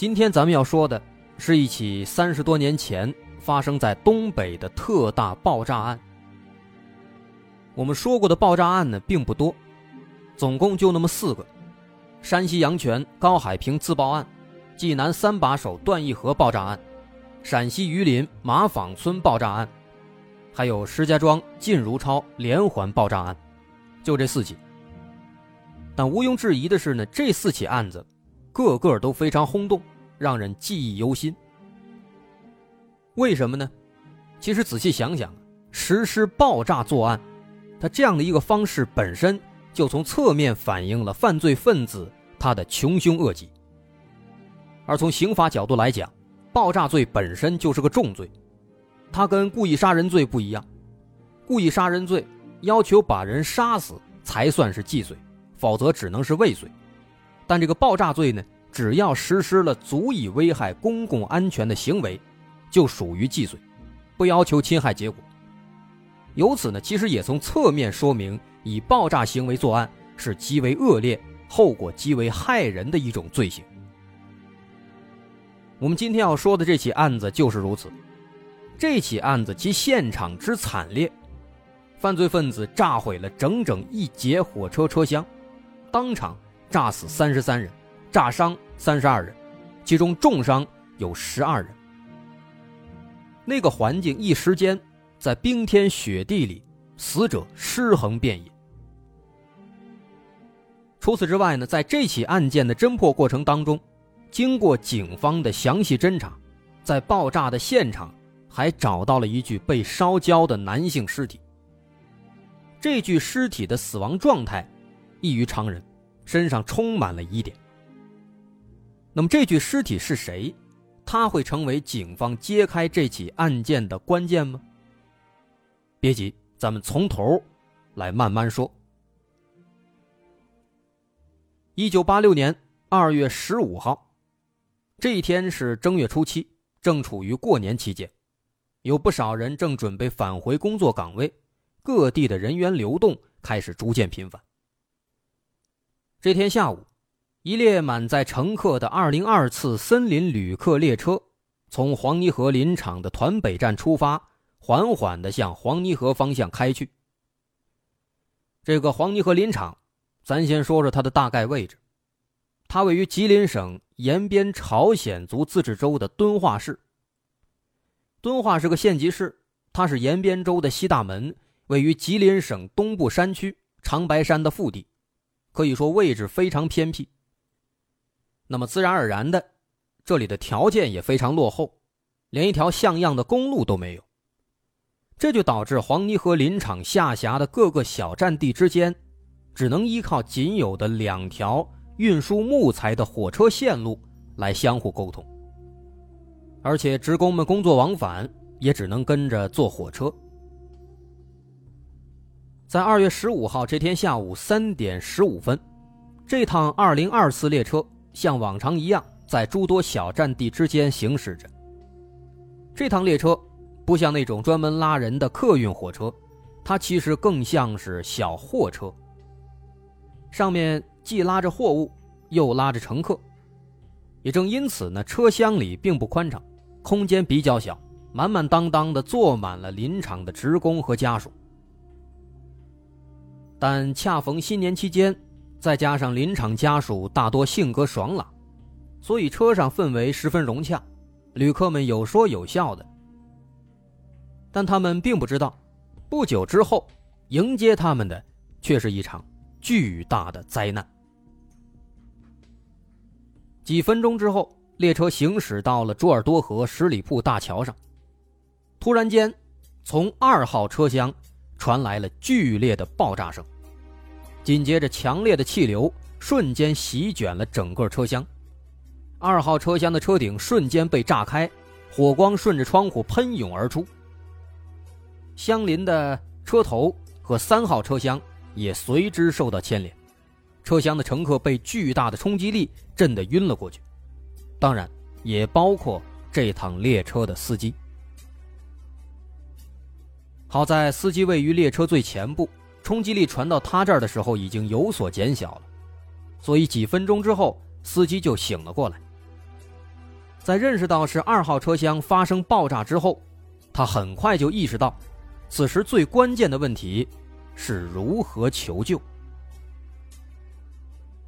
今天咱们要说的是一起三十多年前发生在东北的特大爆炸案。我们说过的爆炸案呢，并不多，总共就那么四个：山西阳泉高海平自爆案、济南三把手段义和爆炸案、陕西榆林马坊村爆炸案，还有石家庄靳如超连环爆炸案，就这四起。但毋庸置疑的是呢，这四起案子。个个都非常轰动，让人记忆犹新。为什么呢？其实仔细想想，实施爆炸作案，他这样的一个方式本身就从侧面反映了犯罪分子他的穷凶恶极。而从刑法角度来讲，爆炸罪本身就是个重罪，它跟故意杀人罪不一样。故意杀人罪要求把人杀死才算是既遂，否则只能是未遂。但这个爆炸罪呢，只要实施了足以危害公共安全的行为，就属于既遂，不要求侵害结果。由此呢，其实也从侧面说明，以爆炸行为作案是极为恶劣、后果极为害人的一种罪行。我们今天要说的这起案子就是如此。这起案子其现场之惨烈，犯罪分子炸毁了整整一节火车车厢，当场。炸死三十三人，炸伤三十二人，其中重伤有十二人。那个环境一时间，在冰天雪地里，死者尸横遍野。除此之外呢，在这起案件的侦破过程当中，经过警方的详细侦查，在爆炸的现场还找到了一具被烧焦的男性尸体。这具尸体的死亡状态异于常人。身上充满了疑点。那么这具尸体是谁？他会成为警方揭开这起案件的关键吗？别急，咱们从头来慢慢说。一九八六年二月十五号，这一天是正月初七，正处于过年期间，有不少人正准备返回工作岗位，各地的人员流动开始逐渐频繁。这天下午，一列满载乘客的202次森林旅客列车从黄泥河林场的团北站出发，缓缓地向黄泥河方向开去。这个黄泥河林场，咱先说说它的大概位置。它位于吉林省延边朝鲜族自治州的敦化市。敦化是个县级市，它是延边州的西大门，位于吉林省东部山区长白山的腹地。可以说位置非常偏僻。那么自然而然的，这里的条件也非常落后，连一条像样的公路都没有。这就导致黄泥河林场下辖的各个小站地之间，只能依靠仅有的两条运输木材的火车线路来相互沟通。而且职工们工作往返也只能跟着坐火车。在二月十五号这天下午三点十五分，这趟二零二次列车像往常一样在诸多小站地之间行驶着。这趟列车不像那种专门拉人的客运火车，它其实更像是小货车。上面既拉着货物，又拉着乘客。也正因此呢，车厢里并不宽敞，空间比较小，满满当当的坐满了林场的职工和家属。但恰逢新年期间，再加上林场家属大多性格爽朗，所以车上氛围十分融洽，旅客们有说有笑的。但他们并不知道，不久之后，迎接他们的却是一场巨大的灾难。几分钟之后，列车行驶到了朱尔多河十里铺大桥上，突然间，从二号车厢。传来了剧烈的爆炸声，紧接着强烈的气流瞬间席卷了整个车厢，二号车厢的车顶瞬间被炸开，火光顺着窗户喷涌而出。相邻的车头和三号车厢也随之受到牵连，车厢的乘客被巨大的冲击力震得晕了过去，当然也包括这趟列车的司机。好在司机位于列车最前部，冲击力传到他这儿的时候已经有所减小了，所以几分钟之后，司机就醒了过来。在认识到是二号车厢发生爆炸之后，他很快就意识到，此时最关键的问题是如何求救。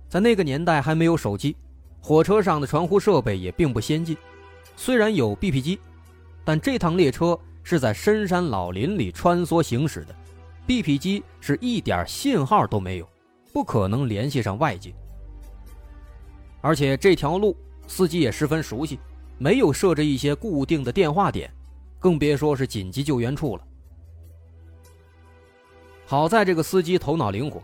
在那个年代还没有手机，火车上的传呼设备也并不先进，虽然有 BP 机，但这趟列车。是在深山老林里穿梭行驶的，BP 机是一点信号都没有，不可能联系上外界。而且这条路司机也十分熟悉，没有设置一些固定的电话点，更别说是紧急救援处了。好在这个司机头脑灵活，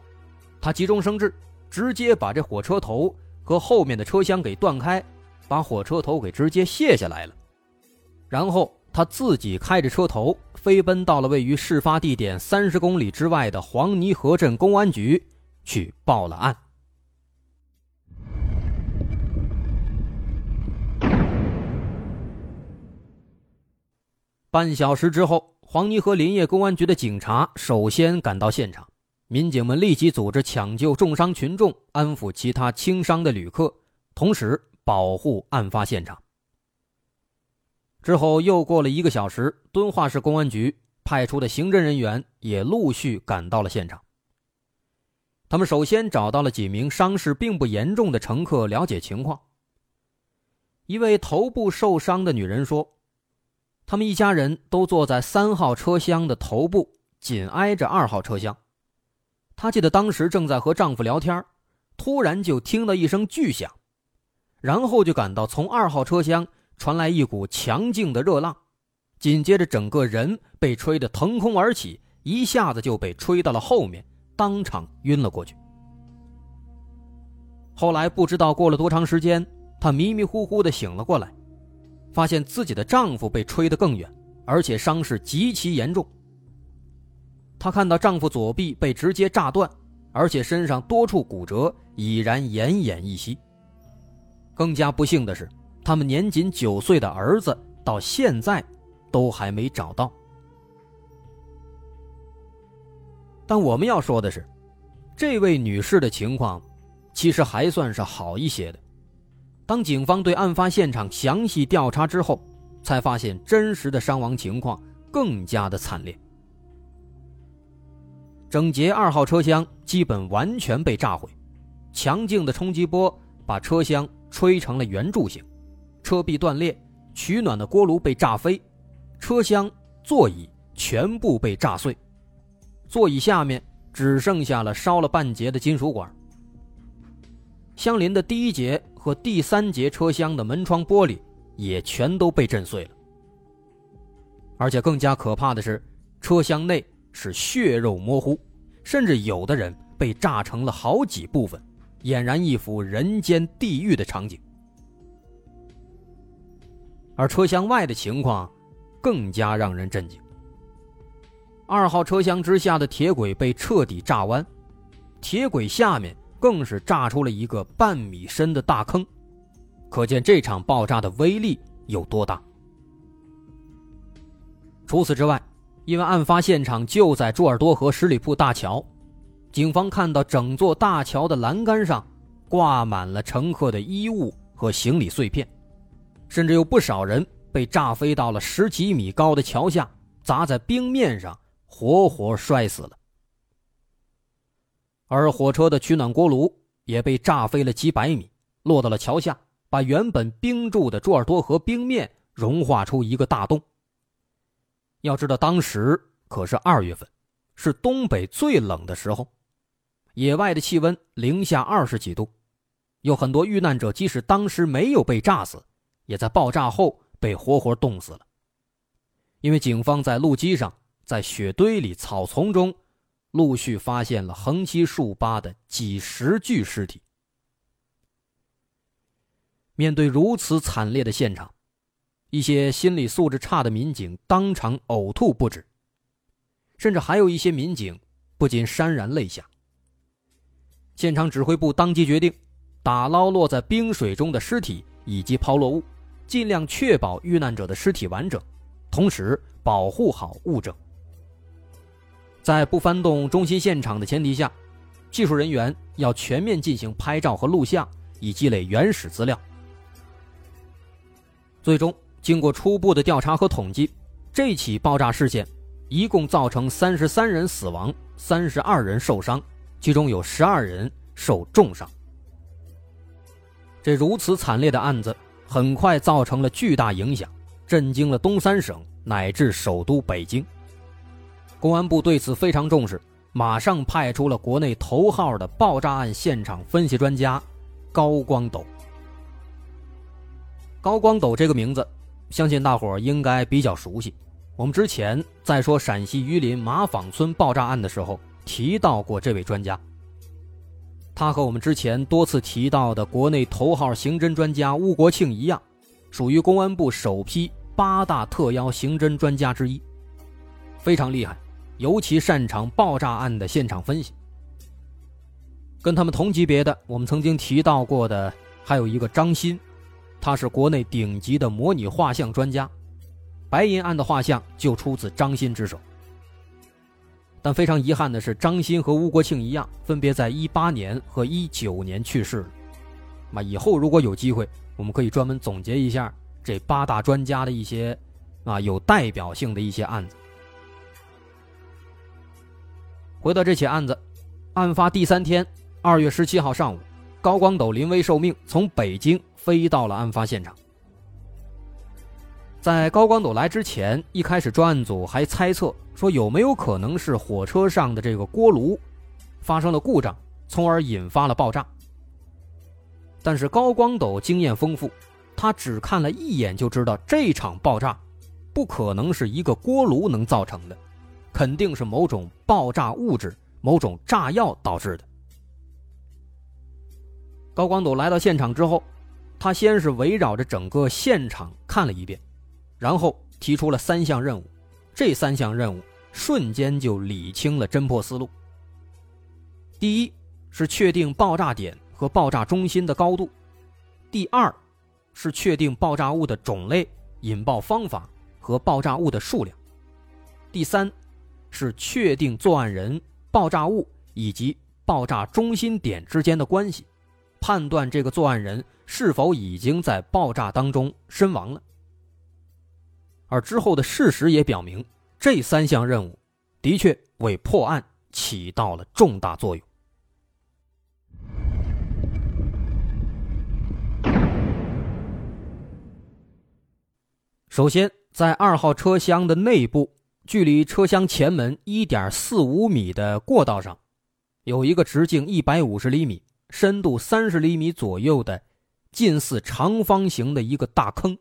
他急中生智，直接把这火车头和后面的车厢给断开，把火车头给直接卸下来了，然后。他自己开着车头飞奔到了位于事发地点三十公里之外的黄泥河镇公安局，去报了案。半小时之后，黄泥河林业公安局的警察首先赶到现场，民警们立即组织抢救重伤群众，安抚其他轻伤的旅客，同时保护案发现场。之后又过了一个小时，敦化市公安局派出的刑侦人员也陆续赶到了现场。他们首先找到了几名伤势并不严重的乘客，了解情况。一位头部受伤的女人说：“他们一家人都坐在三号车厢的头部，紧挨着二号车厢。她记得当时正在和丈夫聊天，突然就听到一声巨响，然后就感到从二号车厢。”传来一股强劲的热浪，紧接着整个人被吹得腾空而起，一下子就被吹到了后面，当场晕了过去。后来不知道过了多长时间，她迷迷糊糊的醒了过来，发现自己的丈夫被吹得更远，而且伤势极其严重。她看到丈夫左臂被直接炸断，而且身上多处骨折已然奄奄一息。更加不幸的是。他们年仅九岁的儿子到现在都还没找到。但我们要说的是，这位女士的情况其实还算是好一些的。当警方对案发现场详细调查之后，才发现真实的伤亡情况更加的惨烈。整节二号车厢基本完全被炸毁，强劲的冲击波把车厢吹成了圆柱形。车壁断裂，取暖的锅炉被炸飞，车厢座椅全部被炸碎，座椅下面只剩下了烧了半截的金属管。相邻的第一节和第三节车厢的门窗玻璃也全都被震碎了。而且更加可怕的是，车厢内是血肉模糊，甚至有的人被炸成了好几部分，俨然一幅人间地狱的场景。而车厢外的情况，更加让人震惊。二号车厢之下的铁轨被彻底炸弯，铁轨下面更是炸出了一个半米深的大坑，可见这场爆炸的威力有多大。除此之外，因为案发现场就在朱尔多河十里铺大桥，警方看到整座大桥的栏杆上挂满了乘客的衣物和行李碎片。甚至有不少人被炸飞到了十几米高的桥下，砸在冰面上，活活摔死了。而火车的取暖锅炉也被炸飞了几百米，落到了桥下，把原本冰住的朱尔多河冰面融化出一个大洞。要知道，当时可是二月份，是东北最冷的时候，野外的气温零下二十几度，有很多遇难者即使当时没有被炸死。也在爆炸后被活活冻死了。因为警方在路基上、在雪堆里、草丛中，陆续发现了横七竖八的几十具尸体。面对如此惨烈的现场，一些心理素质差的民警当场呕吐不止，甚至还有一些民警不禁潸然泪下。现场指挥部当即决定，打捞落在冰水中的尸体以及抛落物，尽量确保遇难者的尸体完整，同时保护好物证。在不翻动中心现场的前提下，技术人员要全面进行拍照和录像，以积累原始资料。最终，经过初步的调查和统计，这起爆炸事件一共造成三十三人死亡，三十二人受伤，其中有十二人受重伤。这如此惨烈的案子，很快造成了巨大影响，震惊了东三省乃至首都北京。公安部对此非常重视，马上派出了国内头号的爆炸案现场分析专家高光斗。高光斗这个名字，相信大伙应该比较熟悉。我们之前在说陕西榆林马坊村爆炸案的时候提到过这位专家。他和我们之前多次提到的国内头号刑侦专家邬国庆一样，属于公安部首批八大特邀刑侦专家之一，非常厉害。尤其擅长爆炸案的现场分析。跟他们同级别的，我们曾经提到过的还有一个张鑫，他是国内顶级的模拟画像专家，白银案的画像就出自张鑫之手。但非常遗憾的是，张鑫和吴国庆一样，分别在一八年和一九年去世了。那以后如果有机会，我们可以专门总结一下这八大专家的一些啊有代表性的一些案子。回到这起案子，案发第三天，二月十七号上午，高光斗临危受命，从北京飞到了案发现场。在高光斗来之前，一开始专案组还猜测说有没有可能是火车上的这个锅炉发生了故障，从而引发了爆炸。但是高光斗经验丰富，他只看了一眼就知道这场爆炸不可能是一个锅炉能造成的。肯定是某种爆炸物质、某种炸药导致的。高光斗来到现场之后，他先是围绕着整个现场看了一遍，然后提出了三项任务。这三项任务瞬间就理清了侦破思路。第一是确定爆炸点和爆炸中心的高度；第二是确定爆炸物的种类、引爆方法和爆炸物的数量；第三。是确定作案人、爆炸物以及爆炸中心点之间的关系，判断这个作案人是否已经在爆炸当中身亡了。而之后的事实也表明，这三项任务的确为破案起到了重大作用。首先，在二号车厢的内部。距离车厢前门一点四五米的过道上，有一个直径一百五十厘米、深度三十厘米左右的近似长方形的一个大坑。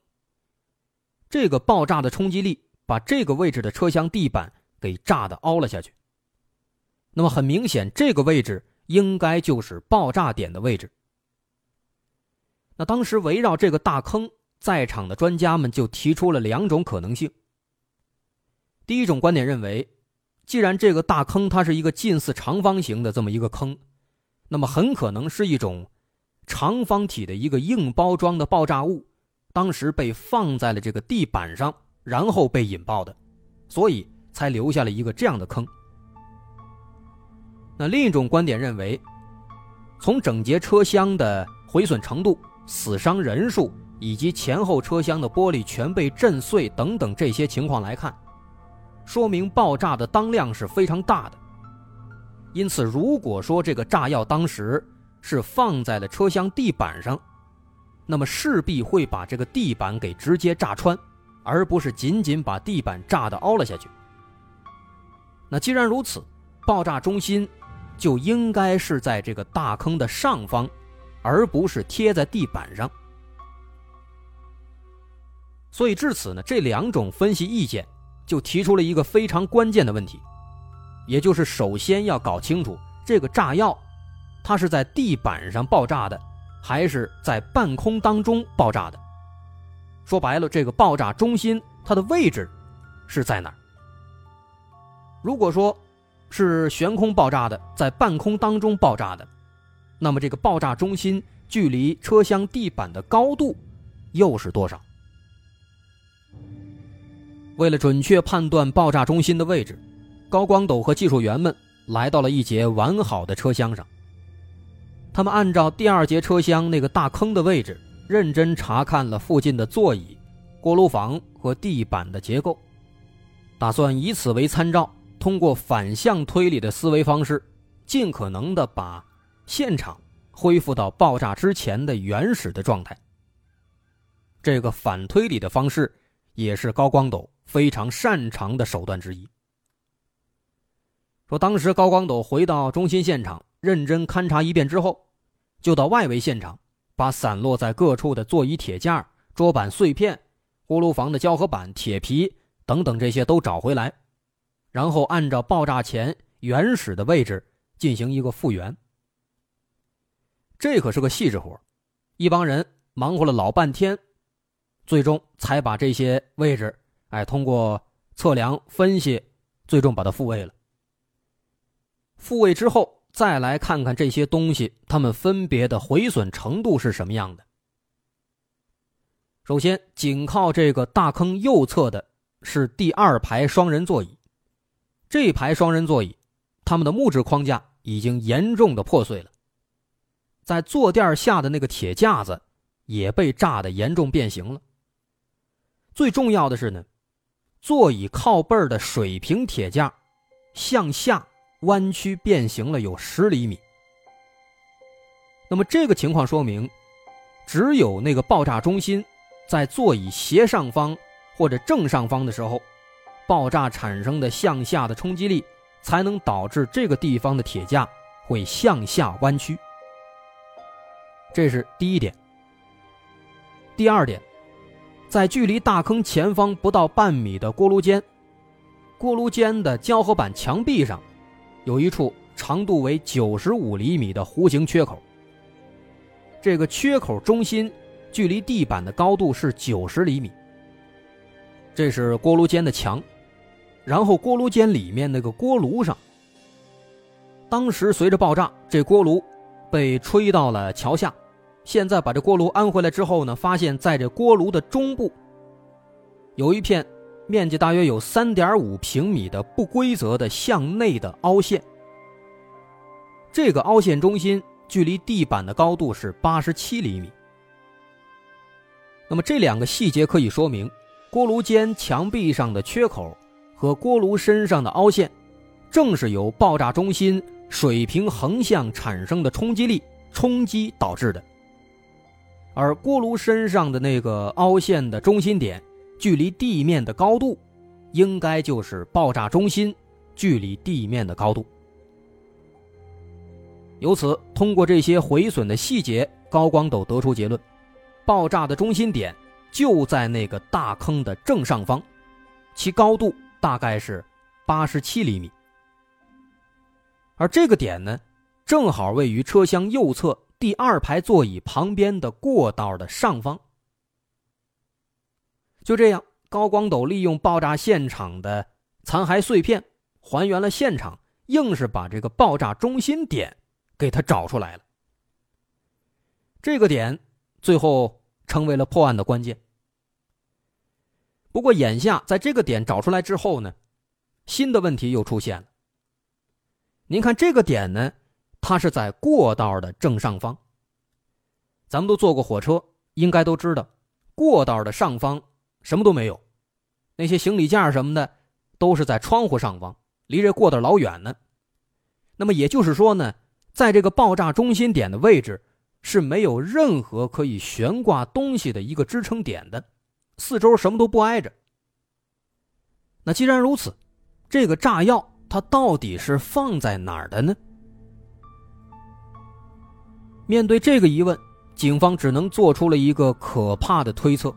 这个爆炸的冲击力把这个位置的车厢地板给炸的凹了下去。那么很明显，这个位置应该就是爆炸点的位置。那当时围绕这个大坑，在场的专家们就提出了两种可能性。第一种观点认为，既然这个大坑它是一个近似长方形的这么一个坑，那么很可能是一种长方体的一个硬包装的爆炸物，当时被放在了这个地板上，然后被引爆的，所以才留下了一个这样的坑。那另一种观点认为，从整节车厢的毁损程度、死伤人数以及前后车厢的玻璃全被震碎等等这些情况来看。说明爆炸的当量是非常大的，因此，如果说这个炸药当时是放在了车厢地板上，那么势必会把这个地板给直接炸穿，而不是仅仅把地板炸的凹了下去。那既然如此，爆炸中心就应该是在这个大坑的上方，而不是贴在地板上。所以至此呢，这两种分析意见。就提出了一个非常关键的问题，也就是首先要搞清楚这个炸药，它是在地板上爆炸的，还是在半空当中爆炸的。说白了，这个爆炸中心它的位置是在哪儿？如果说是悬空爆炸的，在半空当中爆炸的，那么这个爆炸中心距离车厢地板的高度又是多少？为了准确判断爆炸中心的位置，高光斗和技术员们来到了一节完好的车厢上。他们按照第二节车厢那个大坑的位置。认真查看了附近的座椅、锅炉房和地板的结构，打算以此为参照，通过反向推理的思维方式，尽可能的把现场恢复到爆炸之前的原始的状态。这个反推理的方式也是高光斗非常擅长的手段之一。说当时高光斗回到中心现场，认真勘察一遍之后，就到外围现场。把散落在各处的座椅铁架、桌板碎片、锅炉房的胶合板、铁皮等等这些都找回来，然后按照爆炸前原始的位置进行一个复原。这可是个细致活，一帮人忙活了老半天，最终才把这些位置，哎，通过测量分析，最终把它复位了。复位之后。再来看看这些东西，它们分别的毁损程度是什么样的。首先，紧靠这个大坑右侧的是第二排双人座椅，这排双人座椅，它们的木质框架已经严重的破碎了，在坐垫下的那个铁架子也被炸的严重变形了。最重要的是呢，座椅靠背的水平铁架向下。弯曲变形了有十厘米。那么这个情况说明，只有那个爆炸中心在座椅斜上方或者正上方的时候，爆炸产生的向下的冲击力才能导致这个地方的铁架会向下弯曲。这是第一点。第二点，在距离大坑前方不到半米的锅炉间，锅炉间的胶合板墙壁上。有一处长度为九十五厘米的弧形缺口，这个缺口中心距离地板的高度是九十厘米。这是锅炉间的墙，然后锅炉间里面那个锅炉上，当时随着爆炸，这锅炉被吹到了桥下。现在把这锅炉安回来之后呢，发现在这锅炉的中部有一片。面积大约有三点五平米的不规则的向内的凹陷，这个凹陷中心距离地板的高度是八十七厘米。那么这两个细节可以说明，锅炉间墙壁上的缺口和锅炉身上的凹陷，正是由爆炸中心水平横向产生的冲击力冲击导致的，而锅炉身上的那个凹陷的中心点。距离地面的高度，应该就是爆炸中心距离地面的高度。由此，通过这些毁损的细节，高光斗得出结论：爆炸的中心点就在那个大坑的正上方，其高度大概是八十七厘米。而这个点呢，正好位于车厢右侧第二排座椅旁边的过道的上方。就这样，高光斗利用爆炸现场的残骸碎片还原了现场，硬是把这个爆炸中心点给他找出来了。这个点最后成为了破案的关键。不过，眼下在这个点找出来之后呢，新的问题又出现了。您看这个点呢，它是在过道的正上方。咱们都坐过火车，应该都知道，过道的上方。什么都没有，那些行李架什么的都是在窗户上方，离这过道老远呢。那么也就是说呢，在这个爆炸中心点的位置是没有任何可以悬挂东西的一个支撑点的，四周什么都不挨着。那既然如此，这个炸药它到底是放在哪儿的呢？面对这个疑问，警方只能做出了一个可怕的推测。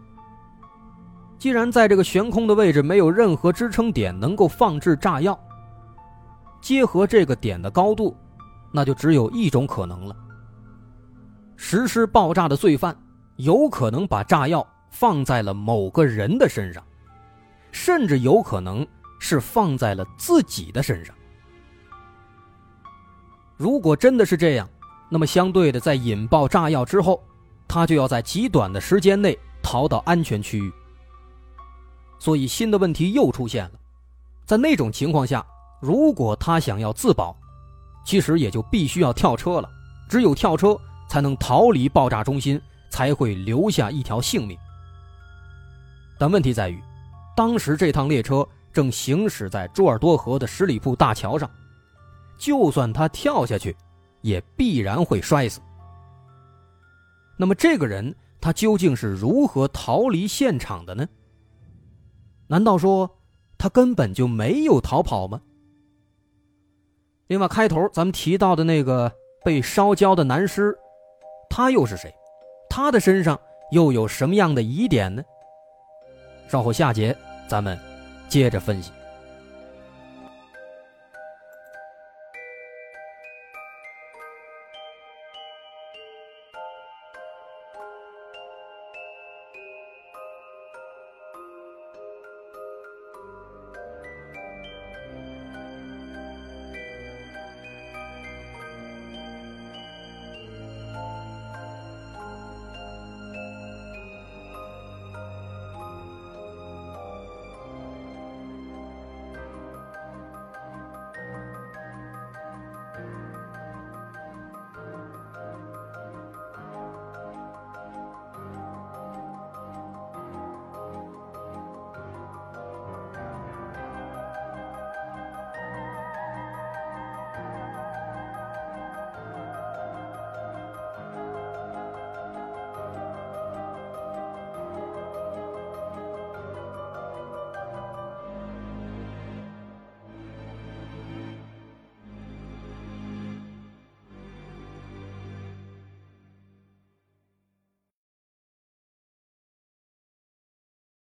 既然在这个悬空的位置没有任何支撑点能够放置炸药，结合这个点的高度，那就只有一种可能了。实施爆炸的罪犯有可能把炸药放在了某个人的身上，甚至有可能是放在了自己的身上。如果真的是这样，那么相对的，在引爆炸药之后，他就要在极短的时间内逃到安全区域。所以新的问题又出现了，在那种情况下，如果他想要自保，其实也就必须要跳车了。只有跳车。才能逃离爆炸中心，才会留下一条性命。但问题在于，当时这趟列车正行驶在朱尔多河的十里铺大桥上，就算他跳下去，也必然会摔死。那么这个人他究竟是如何逃离现场的呢？难道说他根本就没有逃跑吗？另外，开头咱们提到的那个被烧焦的男尸。他又是谁？他的身上又有什么样的疑点呢？稍后下节咱们接着分析。